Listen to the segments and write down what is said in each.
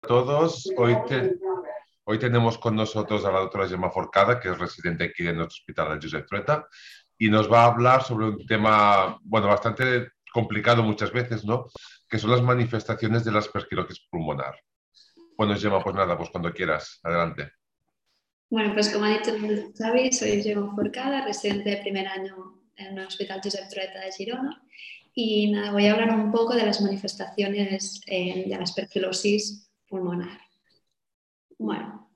todos. Hoy, hoy tenemos con nosotros a la doctora Gemma Forcada, que es residente aquí en nuestro hospital Josep Trueta, y nos va a hablar sobre un tema, bueno, bastante complicado muchas veces, ¿no? Que son las manifestaciones de la aspergilosis pulmonar. Bueno, Gemma, pues nada, pues cuando quieras, adelante. Bueno, pues como ha dicho Xavi, soy Gemma Forcada, residente de primer año en el Hospital Josep Trueta de Girona. Y nada, voy a hablar un poco de las manifestaciones eh, de la aspergilosis pulmonar. Bueno,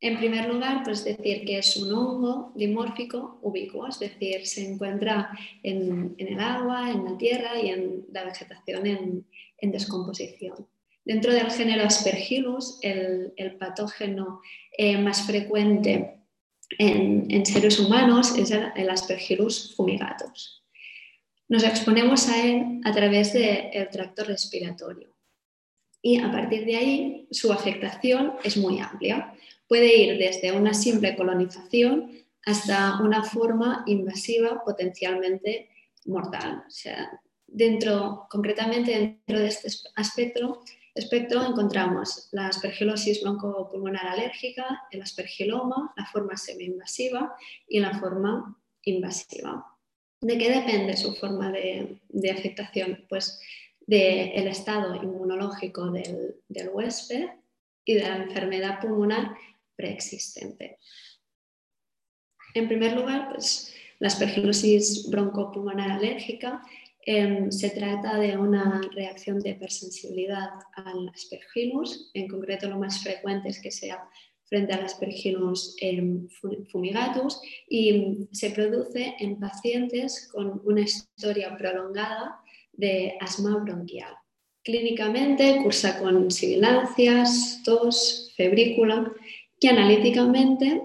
en primer lugar, pues decir que es un hongo dimórfico ubicuo, es decir, se encuentra en, el agua, en la tierra y en la vegetación en, descomposición. Dentro del género Aspergillus, el, patógeno eh, más frecuente en, seres humanos es el, el Aspergillus fumigatus. Nos exponemos a él a través del tracto respiratorio y a partir de ahí su afectación es muy amplia. Puede ir desde una simple colonización hasta una forma invasiva potencialmente mortal. O sea, dentro, concretamente dentro de este espectro, encontramos la aspergilosis broncopulmonar alérgica, el aspergiloma, la forma semi-invasiva y la forma invasiva. ¿De qué depende su forma de, de afectación? Pues del estado inmunológico del, huésped y de la enfermedad pulmonar preexistente. En primer lugar, pues, la aspergilosis broncopulmonar alérgica em, se trata de una reacción de hipersensibilidad al aspergillus, en concreto lo más frecuente es que sea frente al aspergillus em, fumigatus y se produce en pacientes con una historia prolongada de asma bronquial. Clínicamente cursa con sibilancias, tos, febrícula y analíticamente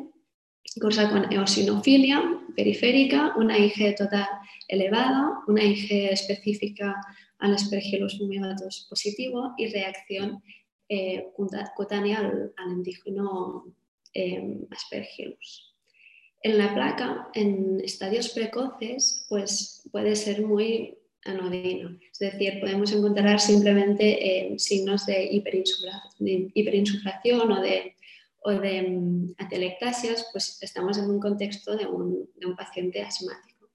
cursa con eosinofilia periférica, una IG total elevada, una IG específica al Aspergillus fumigatus positivo y reacción eh, cutánea al, antígeno eh, Aspergillus. En la placa, en estadios precoces, pues puede ser muy anodino. Es decir, podemos encontrar simplemente eh, signos de, hiperinsuflación o de, o de mm, atelectasias, pues estamos en un contexto de un, de paciente asmático.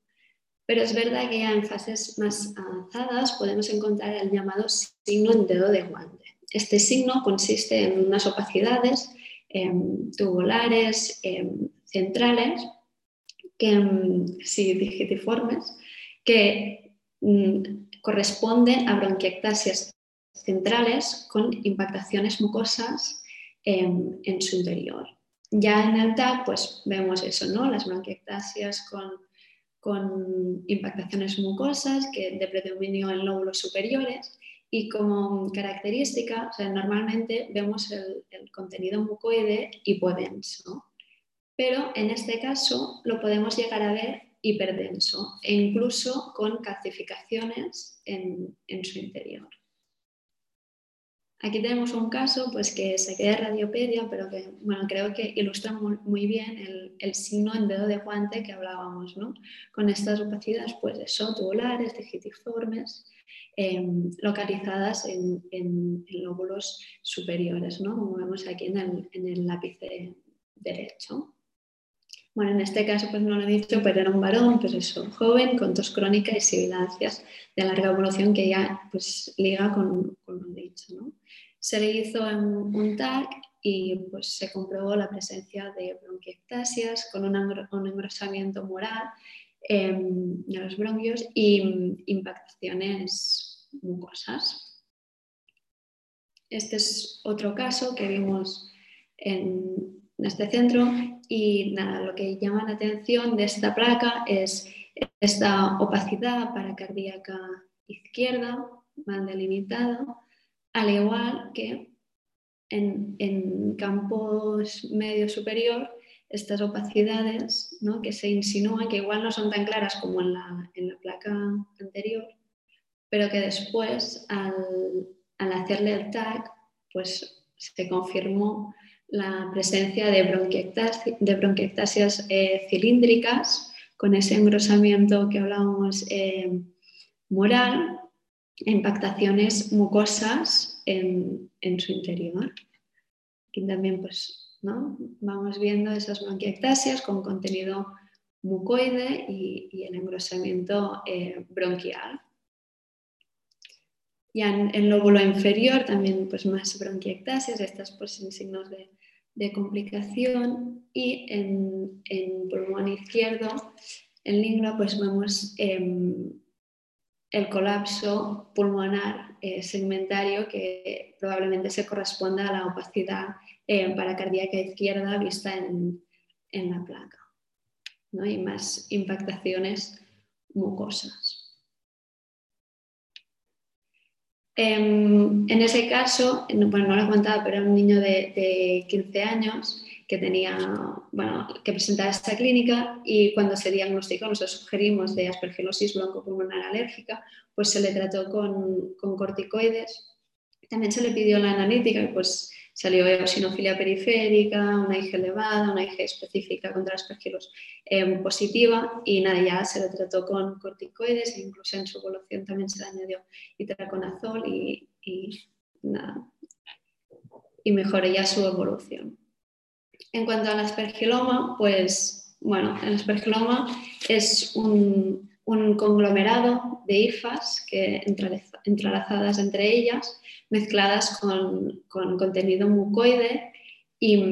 Pero es verdad que ya en fases más avanzadas podemos encontrar el llamado signo en dedo de guante. Este signo consiste en unas opacidades em, tubulares em, centrales, que, em, sí, digitiformes, que Mm, corresponde a bronquiectasias centrales con impactaciones mucosas en, su interior. Ya en el TAC pues vemos eso, ¿no? las bronquiectasias con, con impactaciones mucosas que de predominio en lóbulos superiores y como característica, normalmente vemos el, el, contenido mucoide hipodenso, pero en este caso lo podemos llegar a ver hiperdenso e incluso con calcificaciones en, su interior. Aquí tenemos un caso pues, que se queda en radiopedia, pero que bueno, creo que ilustra muy, bien el, signo en dedo de guante que hablábamos, ¿no? con estas opacidades pues, eso, tubulares, digitiformes, em, localizadas en, lóbulos superiores, ¿no? como vemos aquí en el, en el lápice derecho. Bueno, en este caso pues no lo he dicho, pero era un varón, pues eso, joven, con tos crónica y sibilancias de larga evolución que ya pues liga con, con lo dicho. ¿no? Se le hizo un, un TAC y pues se comprobó la presencia de bronquiectasias con un, engrosamiento moral em, de los bronquios y impactaciones mucosas. Este es otro caso que vimos en, en este centro y nada, lo que llama la atención de esta placa es esta opacidad paracardíaca izquierda, mal delimitada, al igual que en, campos medio superior estas opacidades ¿no? que se insinúan, que igual no son tan claras como en la, en la placa anterior, pero que después al, al hacerle el tag pues se confirmó la presencia de, bronquiectasias, eh, cilíndricas con ese engrosamiento que hablábamos eh, moral, impactaciones mucosas en, su interior. Aquí también pues, ¿no? vamos viendo esas bronquiectasias con contenido mucoide y, el engrosamiento eh, bronquial. Ya en el lóbulo inferior también pues más bronquiectasias, estas pues sin signos de, complicación y en, en, pulmón izquierdo, en lingua, pues vemos em, el colapso pulmonar eh, segmentario que probablemente se corresponda a la opacidad eh, paracardíaca izquierda vista en, la placa ¿no? y más impactaciones mucosas. En ese caso, bueno, no lo he contado, pero era un niño de, de 15 años que tenía, bueno, que presentaba esta clínica y cuando se diagnosticó, nosotros sugerimos de aspergilosis broncopulmonar alérgica, pues se le trató con, con corticoides. También se le pidió la analítica pues salió eosinofilia periférica, una IG elevada, una IG específica contra aspergilos eh, positiva y nada, ya se le trató con corticoides e incluso en su evolución también se le añadió itraconazol y, y nada, y mejoró ya su evolución. En cuanto al aspergiloma, pues bueno, el aspergiloma es un, conglomerado de hifas que entrelazadas entre ellas, mezcladas con, contenido mucoide y,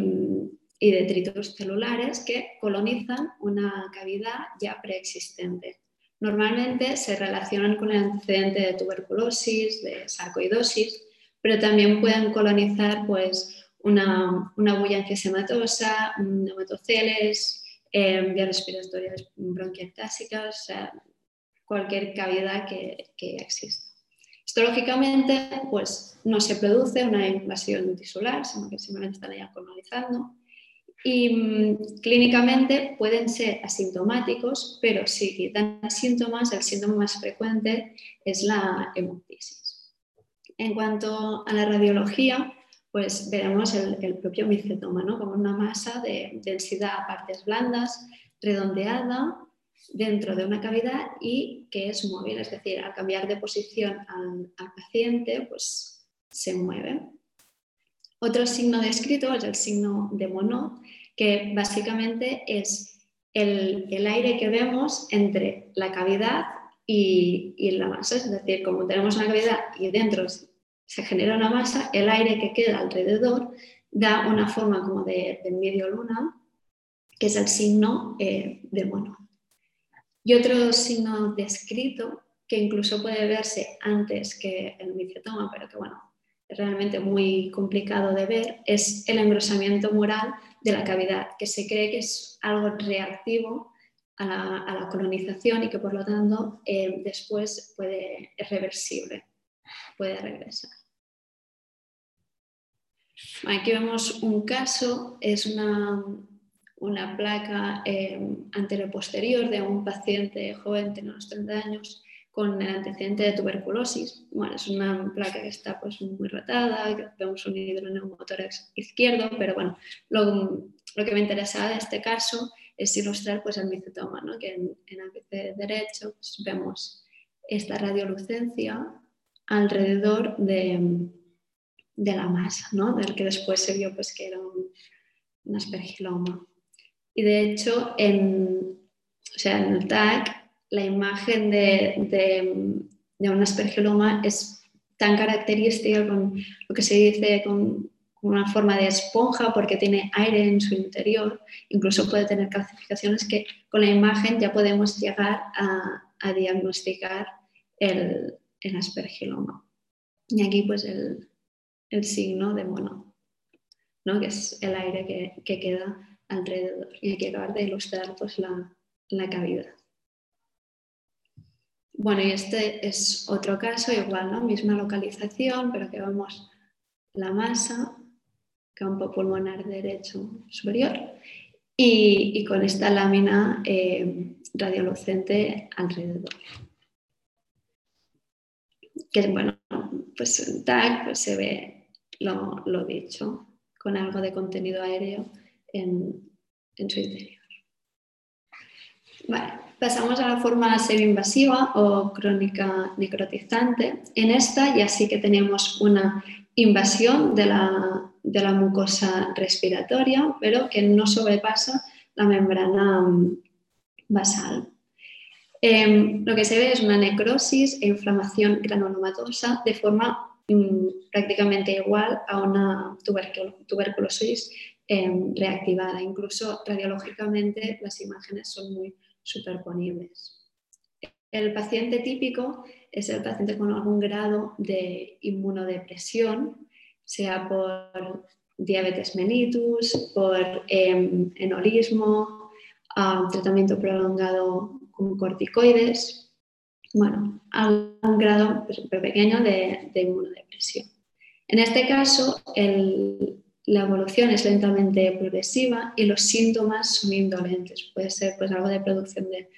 y, detritos celulares que colonizan una cavidad ya preexistente. Normalmente se relacionan con el antecedente de tuberculosis, de sarcoidosis, pero también pueden colonizar pues, una, una bulla enfiesematosa, neumatoceles, eh, vías respiratorias bronquiectásicas, cualquier cavidad que, que exista. Histológicamente, pues no se produce una invasión tisular, sino que simplemente están ahí colonizando. Y mm, clínicamente pueden ser asintomáticos, pero si dan síntomas, el síntoma más frecuente es la hemoptisis. En cuanto a la radiología, pues veremos el, propio micetoma, ¿no? como una masa de densidad a partes blandas, redondeada, dentro de una cavidad y que es móvil, es decir, al cambiar de posición al, paciente, pues se mueve. Otro signo descrito es el signo de Monod, que básicamente es el, aire que vemos entre la cavidad y, y, la masa, es decir, como tenemos una cavidad y dentro se genera una masa, el aire que queda alrededor da una forma como de, medio luna, que es el signo eh, de mono. Y otro signo descrito, que incluso puede verse antes que el micetoma, pero que bueno, es realmente muy complicado de ver, es el engrosamiento mural de la cavidad, que se cree que es algo reactivo a la, colonización y que por lo tanto eh, después puede, es reversible puede regresar. Aquí vemos un caso, es una, una placa eh, anteroposterior de un paciente joven de unos 30 años con el antecedente de tuberculosis. Bueno, es una placa que está pues, muy rotada, vemos un hidroneumotórax izquierdo, pero bueno, lo, que me interesaba de este caso es ilustrar pues, el micetoma, ¿no? que en, el derecho pues, vemos esta radiolucencia alrededor de, la masa, ¿no? del que después se vio pues, que era un, aspergiloma. Y de hecho, en, sea, en el TAC, la imagen de, un aspergiloma es tan característica con lo que se dice con, una forma de esponja porque tiene aire en su interior, incluso puede tener calcificaciones que con la imagen ya podemos llegar a diagnosticar el, el aspergiloma. Y aquí pues el, signo de mono, ¿no? que es el aire que, queda alrededor. Y hay que acabar de ilustrar pues, la, cavidad. Bueno, y este es otro caso, igual, ¿no? Misma localización, pero que vemos la masa, campo pulmonar derecho superior, y, con esta lámina eh, radiolucente alrededor que bueno, pues en pues se ve lo, lo, dicho, con algo de contenido aéreo en, su interior. Pasamos a la forma semi-invasiva o crónica necrotizante. En esta ya sí que tenemos una invasión de la, de la mucosa respiratoria, pero que no sobrepasa la membrana mm, basal. Em, lo que se ve es una necrosis e inflamación granulomatosa de forma mm, prácticamente igual a una tuberculosis em, reactivada. Incluso radiológicamente las imágenes son muy superponibles. El paciente típico es el paciente con algún grado de inmunodepresión, sea por diabetes mellitus, por em, enolismo, tratamiento prolongado con corticoides, bueno, a un grado pues, pequeño de, inmunodepresión. En este caso, la evolución es lentamente progresiva y los síntomas son indolentes. Puede ser pues, algo de producción de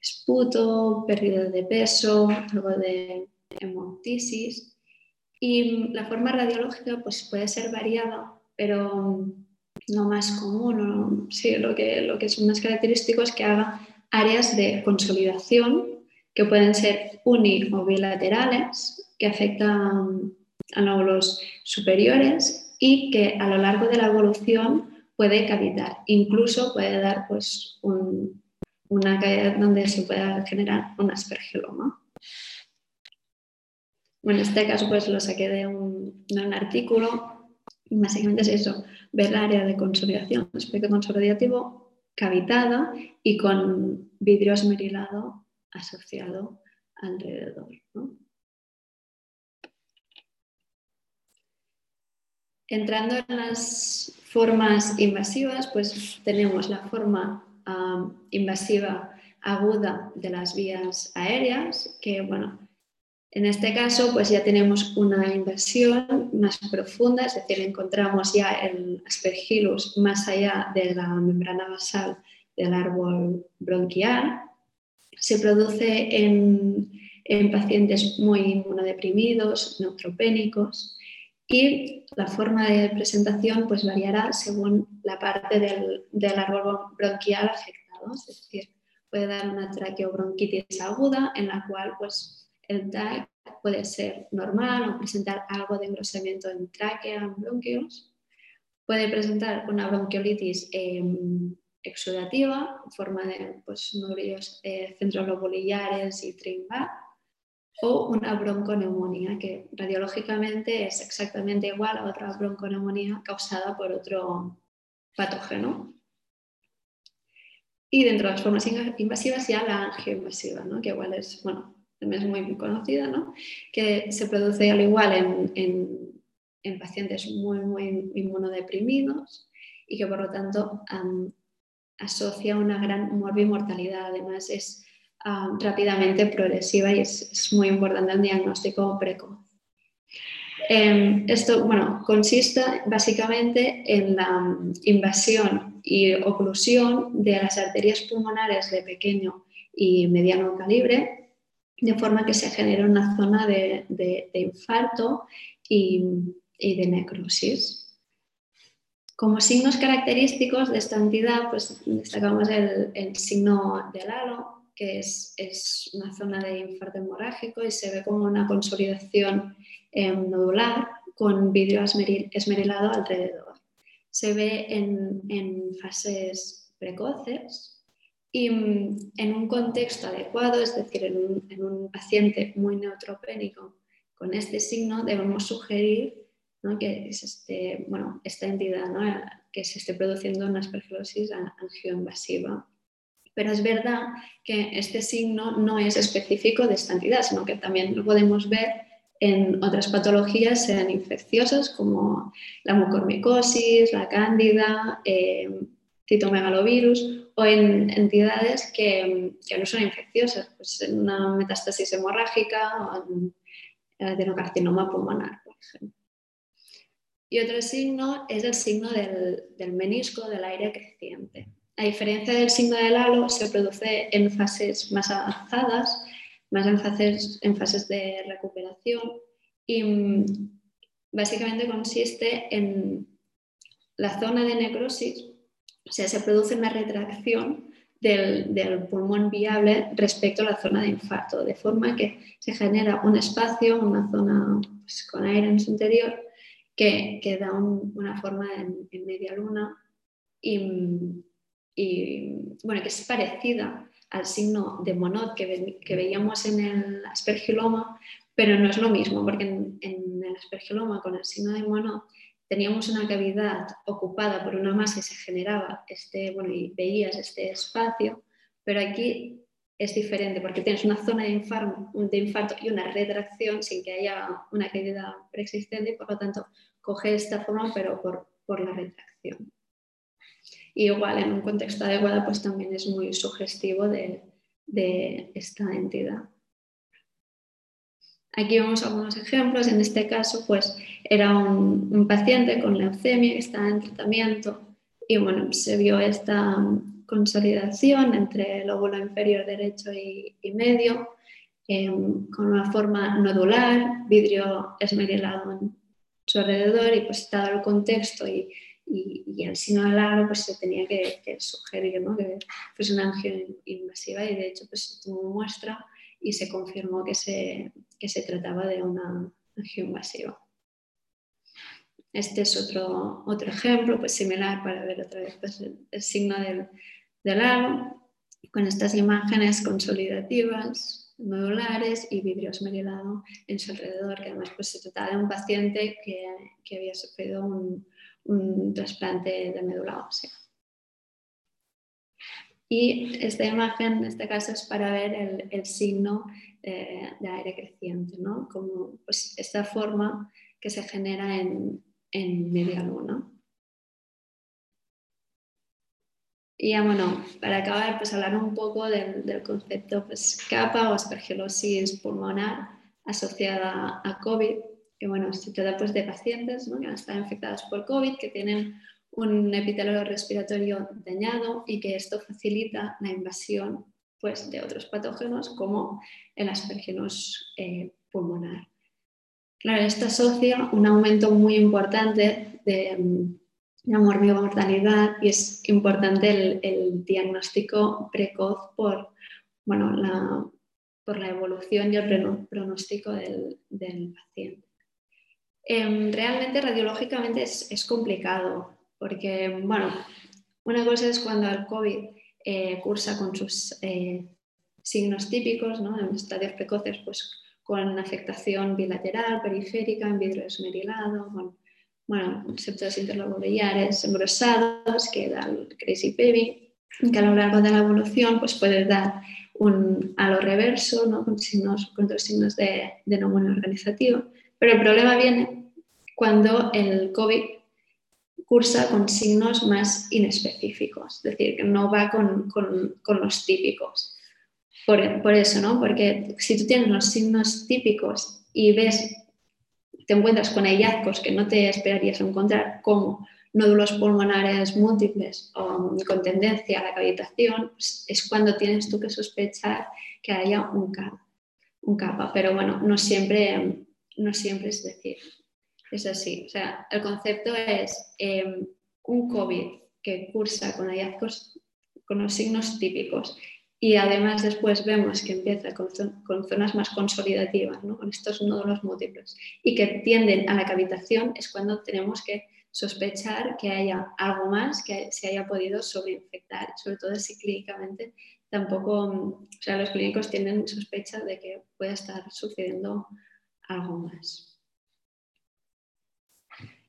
esputo, pérdida de peso, algo de hemoptisis. Y la forma radiológica pues, puede ser variada, pero no más común. Sí, lo, que, lo que es más característico es que haga áreas de consolidación que pueden ser uni o bilaterales, que afectan a lóbulos superiores y que a lo largo de la evolución puede cavitar. Incluso puede dar pues, una caída donde se pueda generar un aspergiloma. Bueno, en este caso pues lo saqué de un, de un artículo y básicamente es eso, ver el área de consolidación, aspecto consolidativo cavitada y con vidrio esmerilado asociado alrededor. Entrando en las formas invasivas, pues tenemos la forma invasiva aguda de las vías aéreas, que bueno, en este caso, pues ya tenemos una invasión más profunda, es decir, encontramos ya el aspergillus más allá de la membrana basal del árbol bronquial. Se produce en, pacientes muy inmunodeprimidos, neutropénicos, y la forma de presentación pues variará según la parte del, del árbol bronquial afectado, es decir, puede dar una traqueobronquitis aguda en la cual pues el TAC puede ser normal o presentar algo de engrosamiento en tráquea, en bronquios. Puede presentar una bronquiolitis em, exudativa en forma de pues, nudillos eh, centrolobulillares y trimbar o una bronconeumonía que radiológicamente es exactamente igual a otra bronconeumonía causada por otro patógeno. Y dentro de las formas invasivas ya la angioinvasiva, ¿no? que igual es, bueno, es muy conocida, ¿no? que se produce al igual en, pacientes muy, muy inmunodeprimidos y que por lo tanto asocia una gran morbimortalidad. Además es rápidamente progresiva y es, muy importante el diagnóstico precoz. Em, esto bueno, consiste básicamente en la invasión y oclusión de las arterias pulmonares de pequeño y mediano calibre de forma que se genere una zona de, infarto y, de necrosis. Como signos característicos de esta entidad, pues destacamos el, signo del halo, que es, una zona de infarto hemorrágico y se ve como una consolidación eh, nodular con vidrio esmerilado alrededor. Se ve en fases precoces y mm, en un contexto adecuado, es decir, en un, paciente muy neutropénico con este signo, debemos sugerir que es este, bueno, esta entidad que se esté produciendo una aspergilosis angioinvasiva. Pero es verdad que este signo no es específico de esta entidad, sino que también lo podemos ver en otras patologías, sean infecciosas como la mucormicosis, la cándida, eh, citomegalovirus o en entidades que, no son infecciosas, pues en una metástasis hemorrágica o en el adenocarcinoma pulmonar, por ejemplo. Y otro signo es el signo del, menisco del aire creciente. A diferencia del signo del halo, se produce en fases más avanzadas, más en fases, en fases de recuperación y mm, básicamente consiste en la zona de necrosis o sea, se produce una retracción del, pulmón viable respecto a la zona de infarto, de forma que se genera un espacio, una zona pues, con aire en su interior, que, que da una forma en, media luna y, bueno, que es parecida al signo de Monod que, que, veíamos en el aspergiloma, pero no es lo mismo, porque en, el aspergiloma con el signo de Monod teníamos una cavidad ocupada por una masa y se generaba este, bueno, y veías este espacio, pero aquí es diferente porque tienes una zona de infarto, y una retracción sin que haya una cavidad preexistente y por lo tanto coge esta forma pero por, por la retracción. Igual en un contexto adecuado pues también es muy sugestivo de, esta entidad. Aquí vemos algunos ejemplos. En este caso, pues era un, un, paciente con leucemia que estaba en tratamiento y bueno, se vio esta consolidación entre el óvulo inferior derecho y, medio, em, con una forma nodular, vidrio esmerilado en su alrededor y pues dado el contexto y, y, el sino lado pues se tenía que, sugerir ¿no? que fuese una angio invasiva y de hecho pues se tomó muestra y se confirmó que se, que se trataba de una angio invasiva. Este es otro, otro ejemplo pues, similar para ver otra vez pues, el signo del, de lado, con estas imágenes consolidativas, modulares y vidrio esmerilado en su alrededor, que además pues, se trataba de un paciente que, que había sufrido un, un, trasplante de médula ósea. Y esta imagen, en este caso, es para ver el, el signo de, de, aire creciente, ¿no? como pues, esta forma que se genera en, en media luna. Y ya bueno, para acabar, pues hablar un poco del, del concepto pues, capa o aspergilosis pulmonar asociada a COVID, que bueno, se trata pues, de pacientes que han estado infectados por COVID, que tienen un epitelio respiratorio dañado y que esto facilita la invasión pues, de otros patógenos como el aspergillus eh, pulmonar. Claro, esto asocia un aumento muy importante de, la mortalidad y es importante el, diagnóstico precoz por, bueno, la, por la evolución y el pronóstico del, paciente. Em, realmente radiológicamente es, complicado porque, bueno, una cosa es cuando el COVID eh, cursa con sus eh, signos típicos, ¿no? en estadios precoces, pues con afectación bilateral, periférica, en vidrio esmerilado, con bueno, septos interlobulares engrosados que da el crazy baby, que a lo largo de la evolución pues puede dar un halo reverso ¿no? con, signos, con otros signos de, de organizativo. Pero el problema viene cuando el COVID cursa con signos más inespecíficos, es decir, que no va con, con, con los típicos. Por, por, eso, ¿no? Porque si tú tienes los signos típicos y ves te encuentras con hallazgos que no te esperarías encontrar, como nódulos pulmonares múltiples o con tendencia a la cavitación, pues es cuando tienes tú que sospechar que haya un capa. Un capa. Pero bueno, no siempre, no siempre es decir, es así. O sea, el concepto es em, un COVID que cursa con hallazgos con los signos típicos y además después vemos que empieza con, zonas más consolidativas, con estos nódulos múltiples, y que tienden a la cavitación, es cuando tenemos que sospechar que haya algo más que se haya podido sobreinfectar, sobre todo si clínicamente tampoco, o sea, los clínicos tienen sospecha de que pueda estar sucediendo algo más.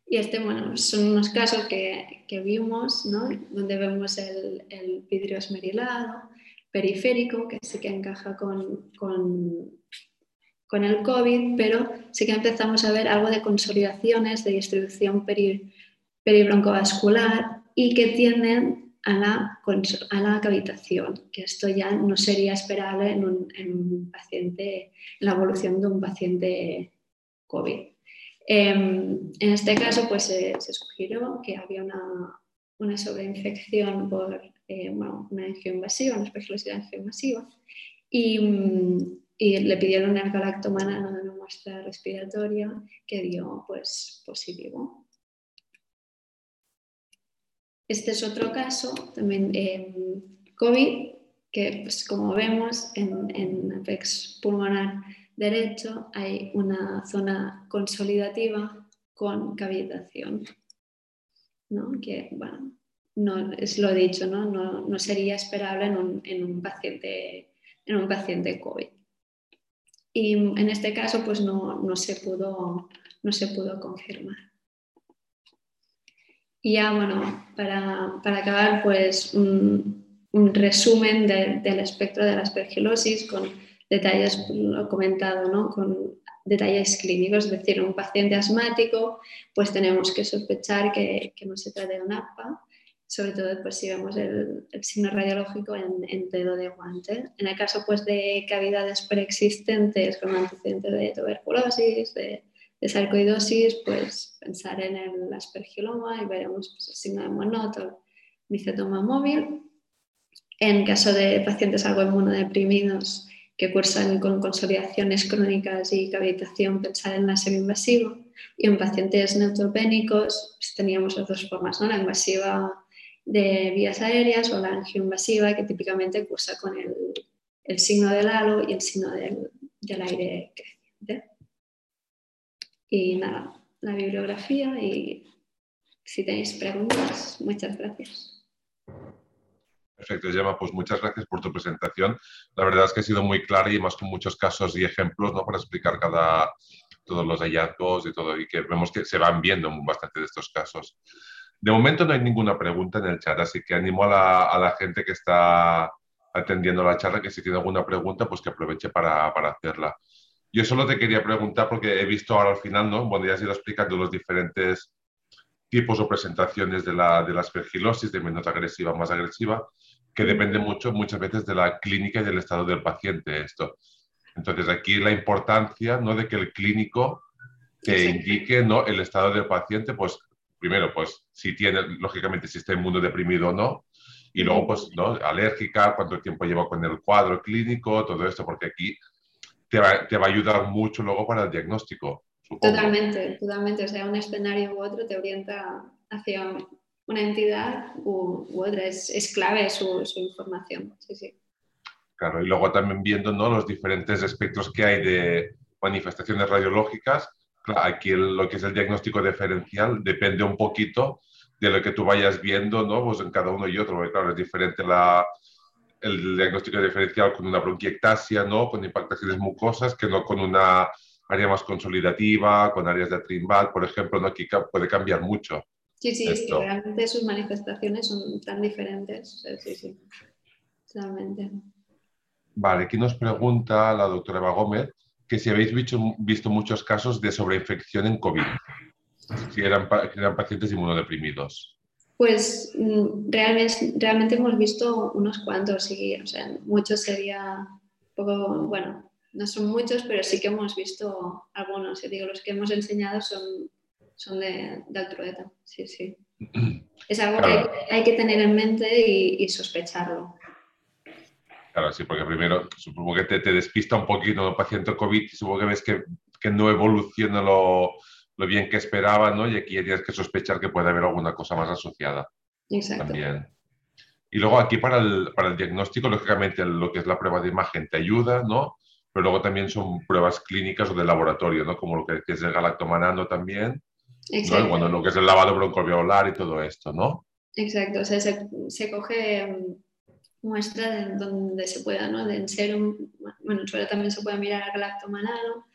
Y este, bueno, son unos casos que, que vimos, ¿no? donde vemos el, el vidrio esmerilado, periférico, que sí que encaja con, con, el COVID, pero sí que empezamos a ver algo de consolidaciones de distribución peribroncovascular y que tienden a la, a la cavitación, que esto ya no sería esperable en un, paciente, en la evolución de un paciente COVID. Em, en este caso, pues se sugirió que había una, una sobreinfección por eh, bueno, una invasiva, una especialidad invasiva, y, y, le pidieron el galactomana de una muestra respiratoria que dio pues, positivo. Este es otro caso, también COVID, que pues, como vemos en, en apex pulmonar derecho hay una zona consolidativa con cavitación. ¿no? Que, bueno, no, es lo dicho, ¿no? No, sería esperable en un, en un, paciente, en un paciente COVID. Y en este caso, pues no, no, se, pudo, no se pudo confirmar. Y ya, bueno, para, para acabar, pues un, un resumen del espectro de la aspergilosis con detalles, lo comentado, ¿no? con detalles clínicos, es decir, un paciente asmático, pues tenemos que sospechar que, que no se trata de un APA, sobre todo pues, si vemos el, el signo radiológico en, en, dedo de guante. En el caso pues, de cavidades preexistentes con antecedentes de tuberculosis, de, de sarcoidosis, pues pensar en el aspergiloma y veremos pues, el signo de monoto, micetoma móvil. En caso de pacientes algo inmunodeprimidos, que cursan con consolidaciones crónicas y cavitación, pensar en la invasivo Y en pacientes neutropénicos pues, teníamos las dos formas, ¿no? la invasiva de vías aéreas o la angioinvasiva, que típicamente cursa con el, el signo del halo y el signo del, del aire creciente. Y nada, la bibliografía y si tenéis preguntas, muchas gracias. Perfecto, Gemma, pues muchas gracias por tu presentación. La verdad es que ha sido muy clara y más con muchos casos y ejemplos ¿no? para explicar cada, todos los hallazgos y todo, y que vemos que se van viendo bastante de estos casos. De momento no hay ninguna pregunta en el chat, así que animo a la, a la gente que está atendiendo la charla que si tiene alguna pregunta, pues que aproveche para, para, hacerla. Yo solo te quería preguntar, porque he visto ahora al final, ¿no? Bueno, ya has ido explicando los diferentes tipos o presentaciones de la, de la aspergilosis, de menos agresiva, más agresiva, que depende mucho muchas veces de la clínica y del estado del paciente esto. Entonces aquí la importancia ¿no? de que el clínico te indique ¿no? el estado del paciente, pues primero, pues si tiene, lógicamente, si está inmunodeprimido o no, y luego, pues, ¿no? Alérgica, cuánto tiempo lleva con el cuadro clínico, todo esto, porque aquí te va, te va a ayudar mucho luego para el diagnóstico. Totalmente, totalmente. O sea, un escenario u otro te orienta hacia una entidad u, otra. Es, es clave su, su, información. Sí, sí. Claro, y luego también viendo ¿no? los diferentes espectros que hay de manifestaciones radiológicas, aquí lo que es el diagnóstico diferencial depende un poquito de lo que tú vayas viendo, ¿no? Pues en cada uno y otro, porque claro, es diferente la, el diagnóstico diferencial con una bronquiectasia, ¿no? Con impactaciones mucosas, que no con una área más consolidativa, con áreas de Trimbat, por ejemplo, ¿no? Aquí puede cambiar mucho. Sí, sí, es que realmente sus manifestaciones son tan diferentes. Sí, sí, totalmente. Vale, aquí nos pregunta la doctora Eva Gómez que si habéis visto, visto muchos casos de sobreinfección en COVID, si eran, eran pacientes inmunodeprimidos. Pues mm, realmente, realmente hemos visto unos cuantos y o sea, muchos sería poco, bueno, no son muchos, pero sí que hemos visto algunos. digo, los que hemos enseñado son son de, de sí, sí. Es algo que hay, que tener en mente y, sospecharlo. Claro, sí, porque primero supongo que te, te despista un poquito el paciente COVID y supongo que ves que, que no evoluciona lo, lo, bien que esperaba, ¿no? Y aquí tienes que sospechar que puede haber alguna cosa más asociada. Exacto. También. Y luego aquí para el, para el diagnóstico, lógicamente lo que es la prueba de imagen te ayuda, ¿no? Pero luego también son pruebas clínicas o de laboratorio, ¿no? Como lo que es el galactomanano también ¿no? Cuando lo que es el lavado broncoalveolar y todo esto, ¿no? Exacto, o sea, se, se coge mm, muestra de donde se pueda, ¿no? De en serum, bueno, en suelo también se puede mirar al galactomanano,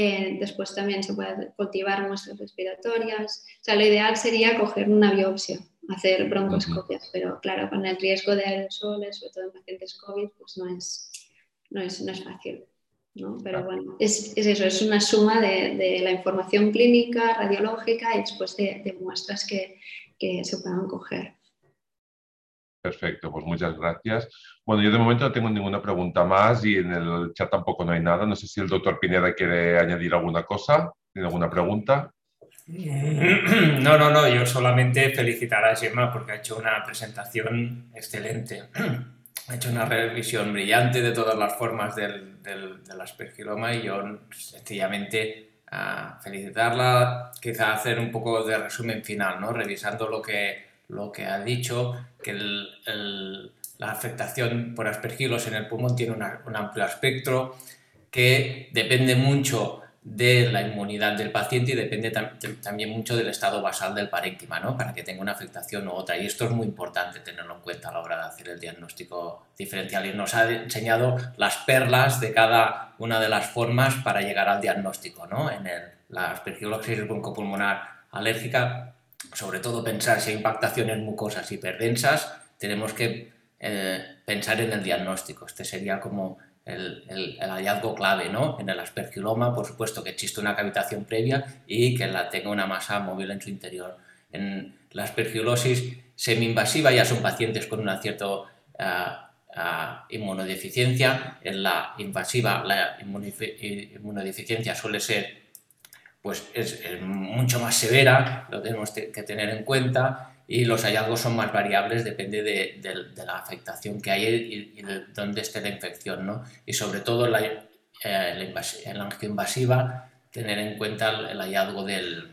eh, después también se puede cultivar muestras respiratorias. O sea, lo ideal sería coger una biopsia, hacer broncoscopias, pero claro, con el riesgo de aerosoles, sobre todo en pacientes COVID, pues no es, no es, no es fácil. Pero bueno, es, eso, es una suma de, la información clínica, radiológica y después de, muestras que, se puedan coger. Perfecto, pues muchas gracias. Bueno, yo de momento no tengo ninguna pregunta más y en el chat tampoco no hay nada. No sé si el doctor Pineda quiere añadir alguna cosa, tiene alguna pregunta. No, no, no, yo solamente felicitar a Gemma porque ha hecho una presentación excelente ha hecho una revisión brillante de todas las formas del, del, del aspergiloma y yo sencillamente a felicitarla, quizá hacer un poco de resumen final, ¿no? revisando lo que, lo que ha dicho, que la afectación por aspergilos en el pulmón tiene un amplio espectro, que depende mucho de la inmunidad del paciente y depende también mucho del estado basal del parénquima, ¿no? Para que tenga una afectación u otra. Y esto es muy importante tenerlo en cuenta a la hora de hacer el diagnóstico diferencial. Y nos ha enseñado las perlas de cada una de las formas para llegar al diagnóstico, ¿no? En el, la aspergilosis broncopulmonar alérgica, sobre todo pensar si hay impactaciones mucosas hiperdensas, tenemos que eh, pensar en el diagnóstico. Este sería como el, hallazgo clave, ¿no? En el aspergiloma, por supuesto, que existe una cavitación previa y que la tenga una masa móvil en su interior. En la aspergilosis semi-invasiva ya son pacientes con una cierta ah, ah, inmunodeficiencia. En la invasiva, la inmunodeficiencia suele ser pues es, mucho más severa, lo tenemos que tener en cuenta y los hallazgos son más variables, depende de, la afectación que hay y, de dónde esté la infección, ¿no? Y sobre todo la, eh, la, angioinvasiva, tener en cuenta el, hallazgo del,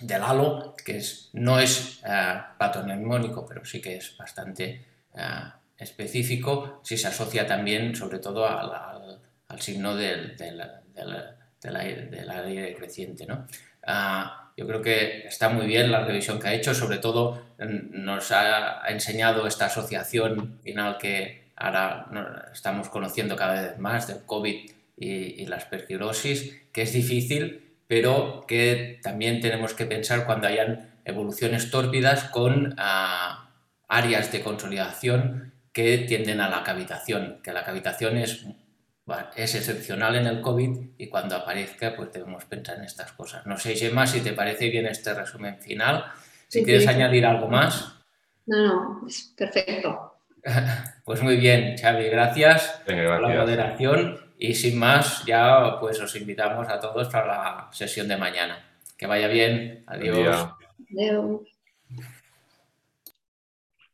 del, halo, que es, no es eh, patoneumonónico, pero sí que es bastante eh, específico, si se asocia también sobre todo al, al signo del, del, del aire creciente, ¿no? Ah, yo creo que está muy bien la revisión que ha hecho, sobre todo nos ha, enseñado esta asociación final que ahora estamos conociendo cada vez más del COVID y, la aspergilosis, que es difícil, pero que también tenemos que pensar cuando hayan evoluciones tórpidas con ah, áreas de consolidación que tienden a la cavitación, que la cavitación es es excepcional en el COVID y cuando aparezca pues debemos pensar en estas cosas. No sé, Gemma, si te parece bien este resumen final. Si quieres añadir algo más. No, no, es perfecto. pues muy bien, Xavi, gracias, por la moderación y sin más ya pues os invitamos a todos para la sesión de mañana. Que vaya bien, adiós. Adiós.